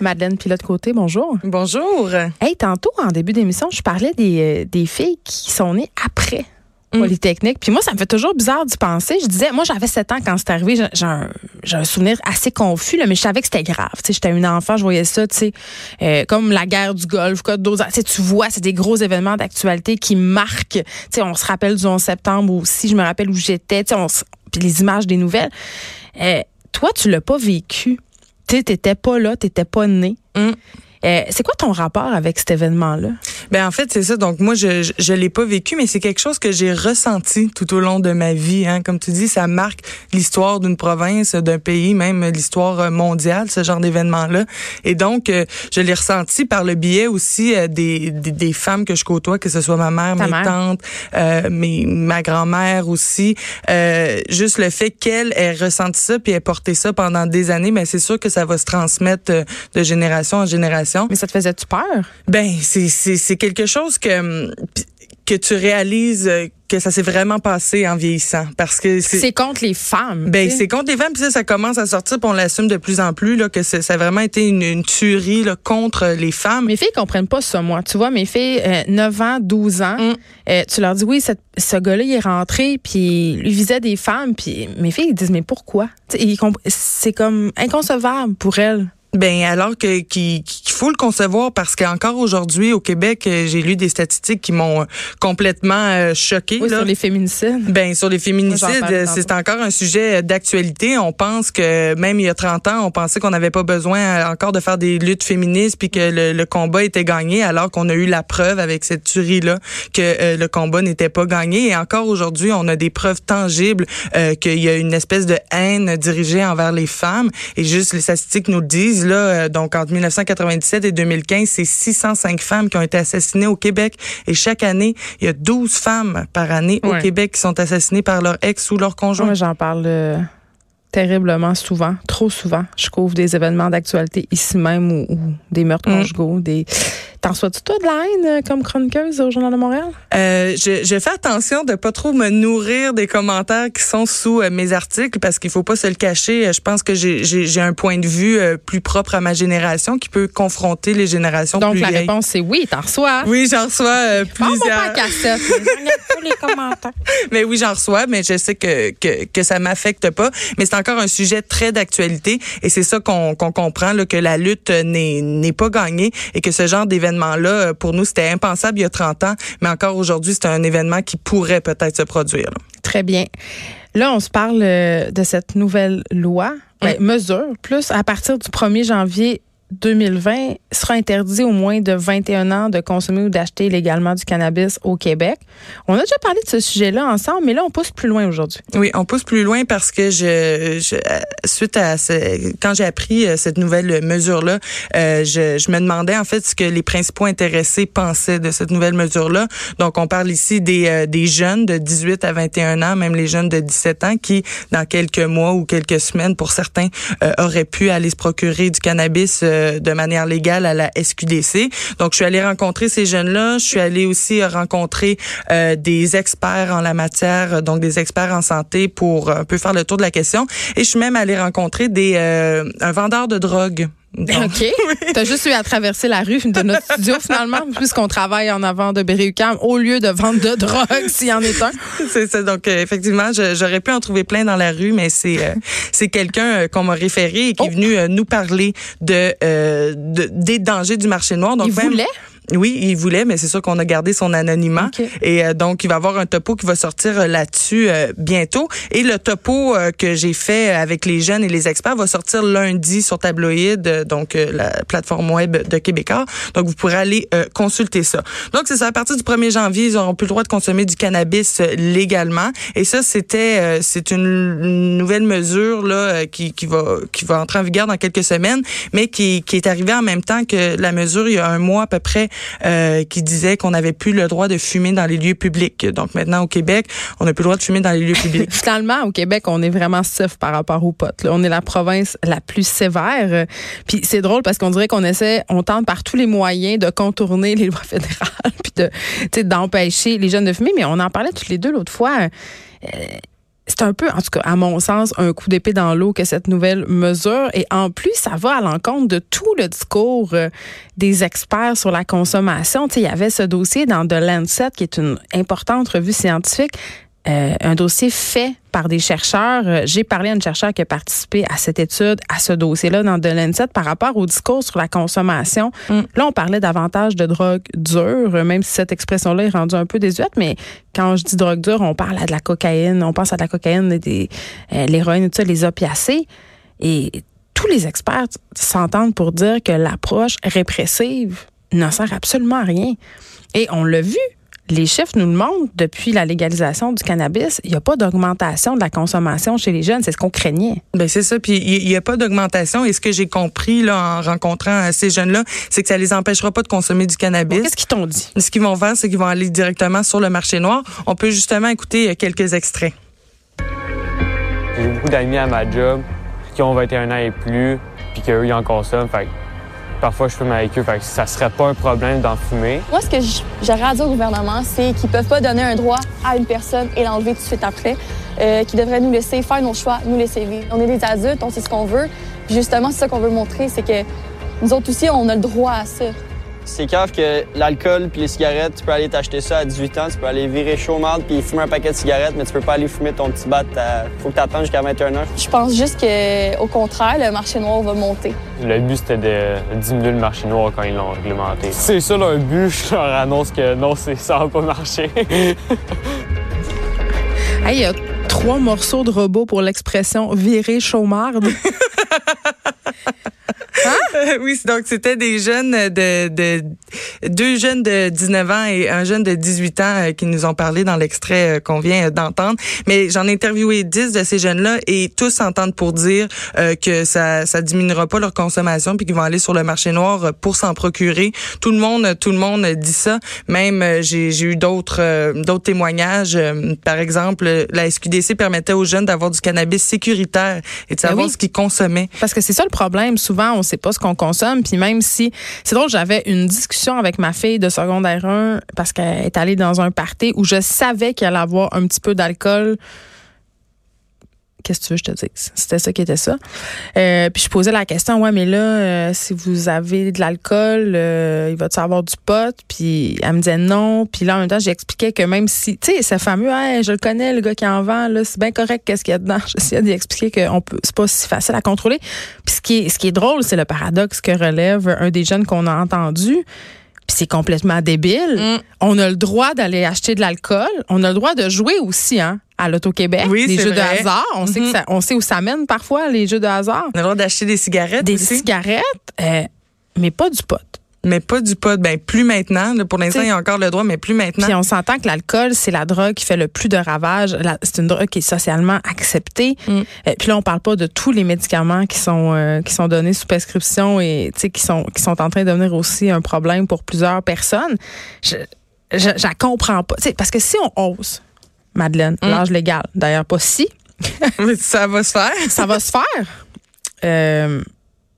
Madeleine Pilote-Côté, bonjour. Bonjour. Hey, tantôt, en début d'émission, je parlais des, euh, des filles qui sont nées après Mm. Polytechnique. Puis moi, ça me fait toujours bizarre d'y penser. Je disais, moi, j'avais 7 ans quand c'est arrivé. J'ai- un, souvenir assez confus, là, mais je savais que c'était grave. Tu sais, J'étais une enfant, je voyais ça, tu sais, euh, comme la guerre du Golfe, Code d'Ozar. Tu vois, c'est des gros événements d'actualité qui marquent. Tu sais, On se rappelle du 11 septembre aussi, je me rappelle où j'étais, puis les images des nouvelles. Euh, toi, tu l'as pas vécu. Tu sais, t'étais pas là, t'étais pas né. Mm. Euh, c'est quoi ton rapport avec cet événement-là? Ben en fait c'est ça. Donc moi je je, je l'ai pas vécu, mais c'est quelque chose que j'ai ressenti tout au long de ma vie. Hein. Comme tu dis, ça marque l'histoire d'une province, d'un pays, même l'histoire euh, mondiale, ce genre d'événement là. Et donc euh, je l'ai ressenti par le biais aussi euh, des, des des femmes que je côtoie, que ce soit ma mère, Ta mes mère. tantes, euh, mes ma grand-mère aussi. Euh, juste le fait qu'elle ait ressenti ça puis ait porté ça pendant des années, ben c'est sûr que ça va se transmettre de génération en génération. Mais ça te faisait-tu peur? Ben, c'est c'est c'est quelque chose que hum, que tu réalises euh, que ça s'est vraiment passé en vieillissant parce que c'est contre les femmes. ben c'est contre les femmes puis ça ça commence à sortir puis on l'assume de plus en plus là que ça a vraiment été une, une tuerie là, contre les femmes. Mes filles comprennent pas ça, moi. Tu vois, mes filles, euh, 9 ans, 12 ans, Mm. euh, tu leur dis, oui, cette- ce gars-là, il est rentré, puis il visait des femmes, puis mes filles, ils disent, mais pourquoi? C'est comme inconcevable pour elles. Ben alors que qu'il qu'il faut le concevoir parce qu'encore aujourd'hui au Québec euh, j'ai lu des statistiques qui m'ont euh, complètement euh, choqué Oui, sur les féminicides. Ben sur les féminicides, euh, c'est encore un sujet d'actualité. On pense que même il y a 30 ans, on pensait qu'on n'avait pas besoin encore de faire des luttes féministes puis que le, le combat était gagné, alors qu'on a eu la preuve avec cette tuerie là que euh, le combat n'était pas gagné. Et encore aujourd'hui, on a des preuves tangibles euh, qu'il y a une espèce de haine dirigée envers les femmes. Et juste les statistiques nous le disent là. euh, donc entre 1997 et 2015, c'est 605 femmes qui ont été assassinées au Québec. Et chaque année, il y a 12 femmes par année au Ouais. Québec qui sont assassinées par leur ex ou leur conjoint. Moi, j'en parle euh, terriblement souvent, trop souvent. Je couvre des événements d'actualité ici même ou, ou des meurtres Mm. conjugaux, des... T'en reçois-tu, toi, de la haine euh, comme chroniqueuse au Journal de Montréal? Euh, je, je fais attention de pas trop me nourrir des commentaires qui sont sous euh, mes articles parce qu'il faut pas se le cacher. Euh, Je pense que j'ai- un point de vue euh, plus propre à ma génération qui peut confronter les générations Donc, plus la vieilles. réponse, c'est oui, t'en reçois. Oui, j'en reçois pas plusieurs. en cassette. J'en ai tous les commentaires. Mais oui, j'en reçois, mais je sais que que, que ça m'affecte pas. Mais c'est encore un sujet très d'actualité et c'est ça qu'on qu'on comprend là, que la lutte n'est n'est pas gagnée et que ce genre d'événement là pour nous c'était impensable il y a 30 ans, mais encore aujourd'hui c'est un événement qui pourrait peut-être se produire. Très bien. Là, on se parle euh, de cette nouvelle loi, ben, mesure, plus à partir du 1er janvier 2020, sera interdit au moins de 21 ans de consommer ou d'acheter illégalement du cannabis au Québec. On a déjà parlé de ce sujet-là ensemble, mais là, on pousse plus loin aujourd'hui. Oui, on pousse plus loin parce que je, je euh, suite à ce, quand j'ai appris euh, cette nouvelle mesure là, euh, je, je me demandais en fait ce que les principaux intéressés pensaient de cette nouvelle mesure là. Donc on parle ici des des jeunes de 18 à 21 ans, même les jeunes de 17 ans qui dans quelques mois ou quelques semaines pour certains auraient pu aller se procurer du cannabis de manière légale à la SQDC. Donc je suis allée rencontrer ces jeunes là, je suis allée aussi euh, rencontrer euh, des experts en la matière, euh, donc des experts en santé pour euh, un peu faire le tour de la question. Et je suis même allée rencontrer des euh, un vendeur de drogue. Donc, OK. T'as juste eu à traverser la rue de notre studio, finalement, puisqu'on travaille en avant de Berry-UQAM, au lieu de vendre de drogue, s'il y en est un. c'est ça. Donc euh, effectivement, j'aurais pu en trouver plein dans la rue, mais c'est euh, c'est quelqu'un euh, qu'on m'a référé et qui est Oh. venu euh, nous parler de, euh, de- des dangers du marché noir. Donc Il même- voulait? Oui, il voulait, mais c'est sûr qu'on a gardé son anonymat. Et euh, donc, il va y avoir un topo qui va sortir là-dessus bientôt. Et le topo que j'ai fait avec les jeunes et les experts va sortir lundi sur Tabloïd, donc la plateforme web de Québécois. Donc, vous pourrez aller consulter ça. Donc, c'est ça. À partir du 1er janvier, ils n'auront plus le droit de consommer du cannabis légalement. Et ça, c'était c'est une nouvelle mesure là qui, qui va qui va entrer en vigueur dans quelques semaines, mais qui, qui est arrivée en même temps que la mesure il y a un mois à peu près euh, qui disait qu'on n'avait plus le droit de fumer dans les lieux publics. Donc maintenant au Québec, on n'a plus le droit de fumer dans les lieux publics. Finalement, au Québec, on est vraiment safe par rapport aux potes. On est la province la plus sévère. Puis c'est drôle parce qu'on dirait qu'on essaie, on tente par tous les moyens de contourner les lois fédérales, puis de, d'empêcher les jeunes de fumer. Mais on en parlait tous les deux l'autre fois. Euh, c'est un peu, en tout cas, à mon sens, un coup d'épée dans l'eau que cette nouvelle mesure. Et en plus, ça va à l'encontre de tout le discours euh, des experts sur la consommation. Tu il y avait ce dossier dans The Lancet, qui est une importante revue scientifique. Euh, un dossier fait par des chercheurs. Euh, j'ai parlé à une chercheur qui a participé à cette étude, à ce dossier-là dans The Lancet par rapport au discours sur la consommation. Mm. Là, on parlait davantage de drogue dure, euh, même si cette expression-là est rendue un peu désuète, mais quand je dis drogue dure, on parle à de la cocaïne, on pense à de la cocaïne, des, l'héroïne, tout ça, les opiacés. Et tous les experts s'entendent pour dire que l'approche répressive ne sert absolument à rien. Et on l'a vu les chiffres nous le montrent, depuis la légalisation du cannabis, il n'y a pas d'augmentation de la consommation chez les jeunes. C'est ce qu'on craignait. Ben c'est ça. Puis il n'y a pas d'augmentation. Et ce que j'ai compris là, en rencontrant ces jeunes-là, c'est que ça les empêchera pas de consommer du cannabis. Qu'est-ce qu'ils t'ont dit? Ce qu'ils vont faire, c'est qu'ils vont aller directement sur le marché noir. On peut justement écouter euh, quelques extraits. J'ai beaucoup d'amis à ma job qui ont 21 ans et plus, puis qu'eux, ils en consomment. Fait Parfois, je fume avec eux, fait que ça serait pas un problème d'en fumer. Moi, ce que j'aurais à dire au gouvernement, c'est qu'ils peuvent pas donner un droit à une personne et l'enlever tout de suite après, euh, qu'ils devraient nous laisser faire nos choix, nous laisser vivre. On est des adultes, on sait ce qu'on veut. Justement, c'est ça qu'on veut montrer, c'est que nous autres aussi, on a le droit à ça. C'est grave que l'alcool puis les cigarettes, tu peux aller t'acheter ça à 18 ans, tu peux aller virer chaud marde puis fumer un paquet de cigarettes, mais tu peux pas aller fumer ton petit bat. Faut que tu attendes jusqu'à 21 h Je pense juste qu'au contraire, le marché noir va monter. Le but, c'était de diminuer le marché noir quand ils l'ont réglementé. C'est ça leur but, je leur annonce que non, ça va pas marcher. Il y a trois morceaux de robot pour l'expression virer chaumarde. Oui, donc c'était des jeunes de, de deux jeunes de 19 ans et un jeune de 18 ans euh, qui nous ont parlé dans l'extrait euh, qu'on vient d'entendre. Mais j'en ai interviewé 10 de ces jeunes-là et tous s'entendent pour dire euh, que ça ça diminuera pas leur consommation puis qu'ils vont aller sur le marché noir pour s'en procurer. Tout le monde tout le monde dit ça. Même j'ai j'ai eu d'autres d'autres témoignages par exemple la SQDC permettait aux jeunes d'avoir du cannabis sécuritaire et de ben savoir ce qu'ils consommaient. Parce que c'est ça le problème souvent on sait pas ce qu'on consomme. Puis même si c'est drôle j'avais une discussion avec ma fille de secondaire 1 parce qu'elle est allée dans un party où je savais qu'elle allait avoir un petit peu d'alcool qu'est-ce que tu veux je te dise? C'était ça qui était ça. Euh, puis je posais la question, ouais, mais là, euh, si vous avez de l'alcool, euh, il va-tu avoir du pot? Puis elle me disait non. Puis là, en même temps, j'expliquais que même si, tu sais, c'est fameux, hey, je le connais, le gars qui en vend, là, c'est bien correct, qu'est-ce qu'il y a dedans. J'essayais d'expliquer que on peut, c'est pas si facile à contrôler. Puis ce qui est, ce qui est drôle, c'est le paradoxe que relève un des jeunes qu'on a entendu c'est complètement débile. Mm. On a le droit d'aller acheter de l'alcool. On a le droit de jouer aussi, hein à l'Auto-Québec, oui, des jeux de hasard. On, sait que mm-hmm. ça, on sait où ça mène parfois, les jeux de hasard. On a le droit d'acheter des cigarettes Des cigarettes, euh, mais pas du pot. Mais pas du pot. Ben, plus maintenant. pour l'instant, il y a encore le droit, mais plus maintenant. Puis on s'entend que l'alcool, c'est la drogue qui fait le plus de ravages. C'est une drogue qui est socialement acceptée. Mm. Euh, puis là, on parle pas de tous les médicaments qui sont euh, qui sont donnés sous prescription et qui sont qui sont en train de devenir aussi un problème pour plusieurs personnes. Je je, je comprends pas. parce que si on ose, Madeleine, mm. l'âge légal, d'ailleurs pas si. ça va se faire. ça va se faire. Euh,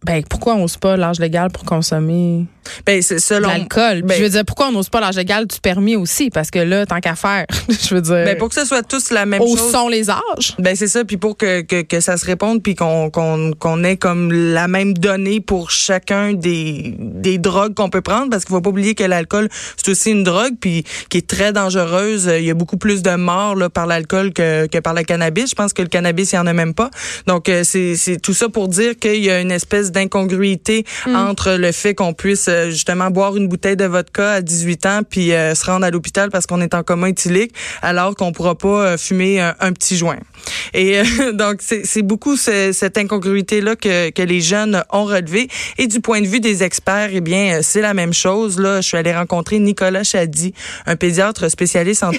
ben pourquoi on n'ose pas l'âge légal pour consommer ben, c'est selon. L'alcool? Ben, je veux dire, pourquoi on n'ose pas l'âge égal du permis aussi? Parce que là, tant qu'à faire, je veux dire. Ben, pour que ce soit tous la même chose. Où sont les âges? Ben, c'est ça. Puis pour que, que, que, ça se réponde, puis qu'on qu'on qu'on ait comme la même donnée pour chacun des, des drogues qu'on peut prendre. Parce qu'il faut pas oublier que l'alcool, c'est aussi une drogue, puis qui est très dangereuse. Il y a beaucoup plus de morts là, par l'alcool que, que par le cannabis. Je pense que le cannabis, il y en a même pas. Donc, euh, c'est tout ça pour dire qu'il y a une espèce d'incongruité Mm. entre le fait qu'on puisse euh, justement boire une bouteille de vodka à 18 ans puis euh, se rendre à l'hôpital parce qu'on est en coma éthylique alors qu'on pourra pas euh, fumer un, un petit joint. Et euh, donc c'est beaucoup ce- cette incongruité là que, que les jeunes ont relevé et du point de vue des experts eh bien c'est la même chose là, je suis allée rencontrer Nicolas Chadi, un pédiatre spécialiste en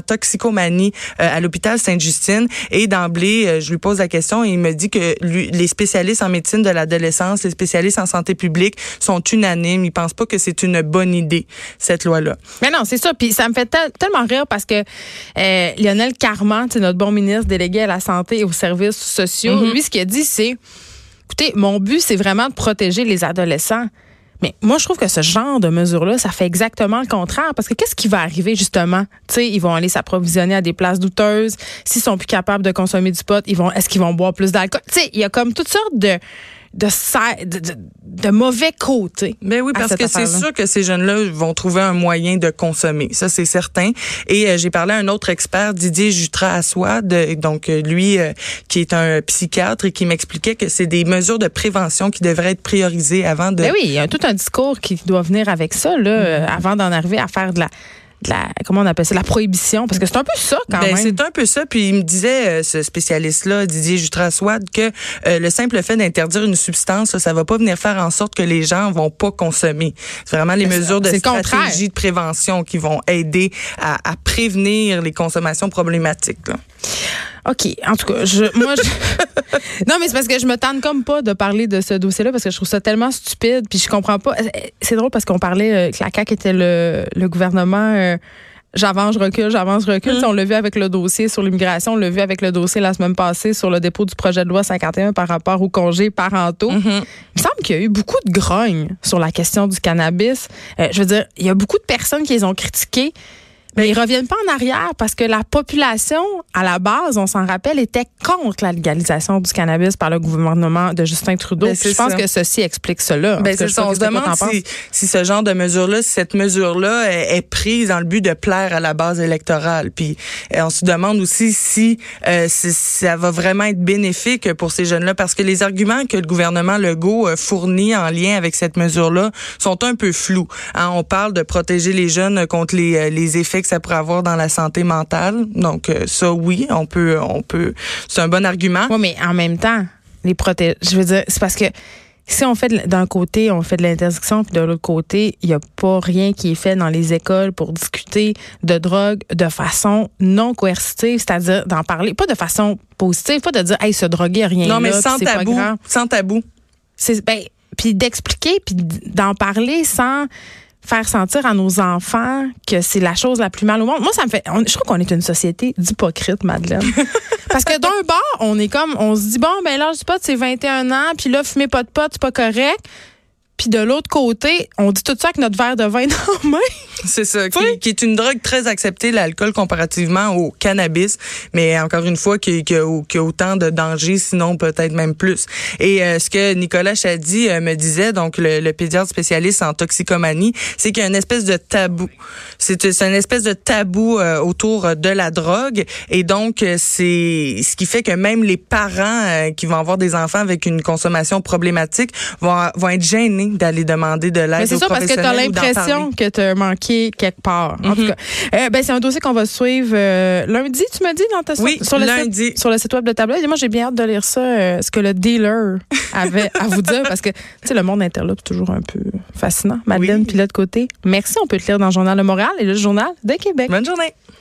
toxicomanie euh, à l'hôpital Sainte-Justine et d'emblée je lui pose la question et il me dit que lui, les spécialistes en médecine de l'adolescence, les spécialistes en santé publique sont unanimes, ils pensent pas que c'est une bonne idée cette loi là. Mais non, c'est ça. Puis ça me fait tel- tellement rire parce que euh, Lionel Carman, c'est notre bon ministre délégué à la santé et aux services sociaux, Mm-hmm. lui, ce qu'il a dit, c'est écoutez, mon but, c'est vraiment de protéger les adolescents. Mais moi, je trouve que ce genre de mesure-là, ça fait exactement le contraire. Parce que qu'est-ce qui va arriver, justement? Tu sais, ils vont aller s'approvisionner à des places douteuses. S'ils sont plus capables de consommer du pot, ils vont, est-ce qu'ils vont boire plus d'alcool? Tu sais, il y a comme toutes sortes de, de, de, de- mauvais côtés. Ben oui, parce que c'est sûr que ces jeunes-là vont trouver un moyen de consommer. Ça, c'est certain. Et euh, j'ai parlé à un autre expert, Didier Jutra-Assouad, euh, donc euh, lui, euh, qui est un psychiatre et qui m'expliquait que c'est des mesures de prévention qui devraient être priorisées avant de... Ben oui, il y a tout un discours qui doit venir avec ça, là, euh, avant d'en arriver à faire de la, de la- comment on appelle ça, la prohibition, parce que c'est un peu ça quand Ben, même. c'est un peu ça. Puis il me disait, euh, ce spécialiste-là, Didier Jutraswad, que euh, le simple fait d'interdire une substance, ça, ça va pas venir faire en sorte que les gens vont pas consommer. C'est vraiment les Ben, mesures de contraire. stratégie de prévention qui vont aider à, à prévenir les consommations problématiques. là. OK. En tout cas, je, moi, je- non, mais c'est parce que je me tente comme pas de parler de ce dossier-là parce que je trouve ça tellement stupide. Puis je comprends pas. C'est drôle parce qu'on parlait euh, que la CAQ était le, le gouvernement. euh, J'avance, je recule, j'avance, je recule. Sais, On l'a vu avec le dossier sur l'immigration, on l'a vu avec le dossier la semaine passée sur le dépôt du projet de loi 51 par rapport aux congés parentaux. Il me semble qu'il y a eu beaucoup de grogne sur la question du cannabis. Euh, je veux dire, il y a beaucoup de personnes qui les ont critiqués. Mais ils reviennent pas en arrière parce que la population, à la base, on s'en rappelle, était contre la légalisation du cannabis par le gouvernement de Justin Trudeau. Ben, je pense ça. que ceci explique cela. En Ben, c'est On se demande si, si ce genre de mesure-là, si cette mesure-là est, est prise dans le but de plaire à la base électorale. Puis euh, on se demande aussi si euh, si- ça va vraiment être bénéfique pour ces jeunes-là, parce que les arguments que le gouvernement Legault euh, fournit en lien avec cette mesure-là sont un peu flous. Hein, on parle de protéger les jeunes contre les, euh, les effets que ça pourrait avoir dans la santé mentale. Donc euh, ça, oui, on peut, on peut. C'est un bon argument. Oui, mais en même temps, les protéger. Je veux dire, c'est parce que si on fait d'un côté, on fait de l'interdiction, puis de l'autre côté, il n'y a pas rien qui est fait dans les écoles pour discuter de drogue de façon non coercitive, c'est-à-dire d'en parler, pas de façon positive, pas de dire, hey, se droguer, rien Non, mais là, sans c'est pas tabou. Sans tabou. Ben puis d'expliquer puis d'en parler sans faire sentir à nos enfants que c'est la chose la plus mal au monde. Moi ça me fait on- je trouve qu'on est une société d'hypocrites Madeleine. Parce que d'un bord, on est comme on se dit bon ben l'âge du pot c'est 21 ans puis là fumer pas de pot c'est pas correct. Puis de l'autre côté, on dit tout ça avec notre verre de vin dans la main. C'est ça, qui, qui est une drogue très acceptée, l'alcool, comparativement au cannabis. Mais encore une fois, qui, qui, a, qui a autant de dangers, sinon peut-être même plus. Et euh, ce que Nicolas Chadi euh, me disait, donc le, le pédiatre spécialiste en toxicomanie, c'est qu'il y a une espèce de tabou. C'est c'est une espèce de tabou euh, autour de la drogue. Et donc, euh, c'est ce qui fait que même les parents euh, qui vont avoir des enfants avec une consommation problématique vont, vont être gênés d'aller demander de Mais l'aide c'est ça parce que tu as l'impression que tu as manqué quelque part. En tout Mhm. cas, Euh, ben, c'est un dossier qu'on va suivre euh, lundi, tu m'as dit, dans ta Oui, sur le lundi. Site, sur le site web de Tableau. Et moi, j'ai bien hâte de lire ça, euh, ce que le dealer avait à vous dire parce que, tu sais, le monde interlope toujours un peu fascinant. Madeleine, Oui. puis l'autre côté. Merci, on peut te lire dans le Journal de Montréal et le Journal de Québec. Bonne journée.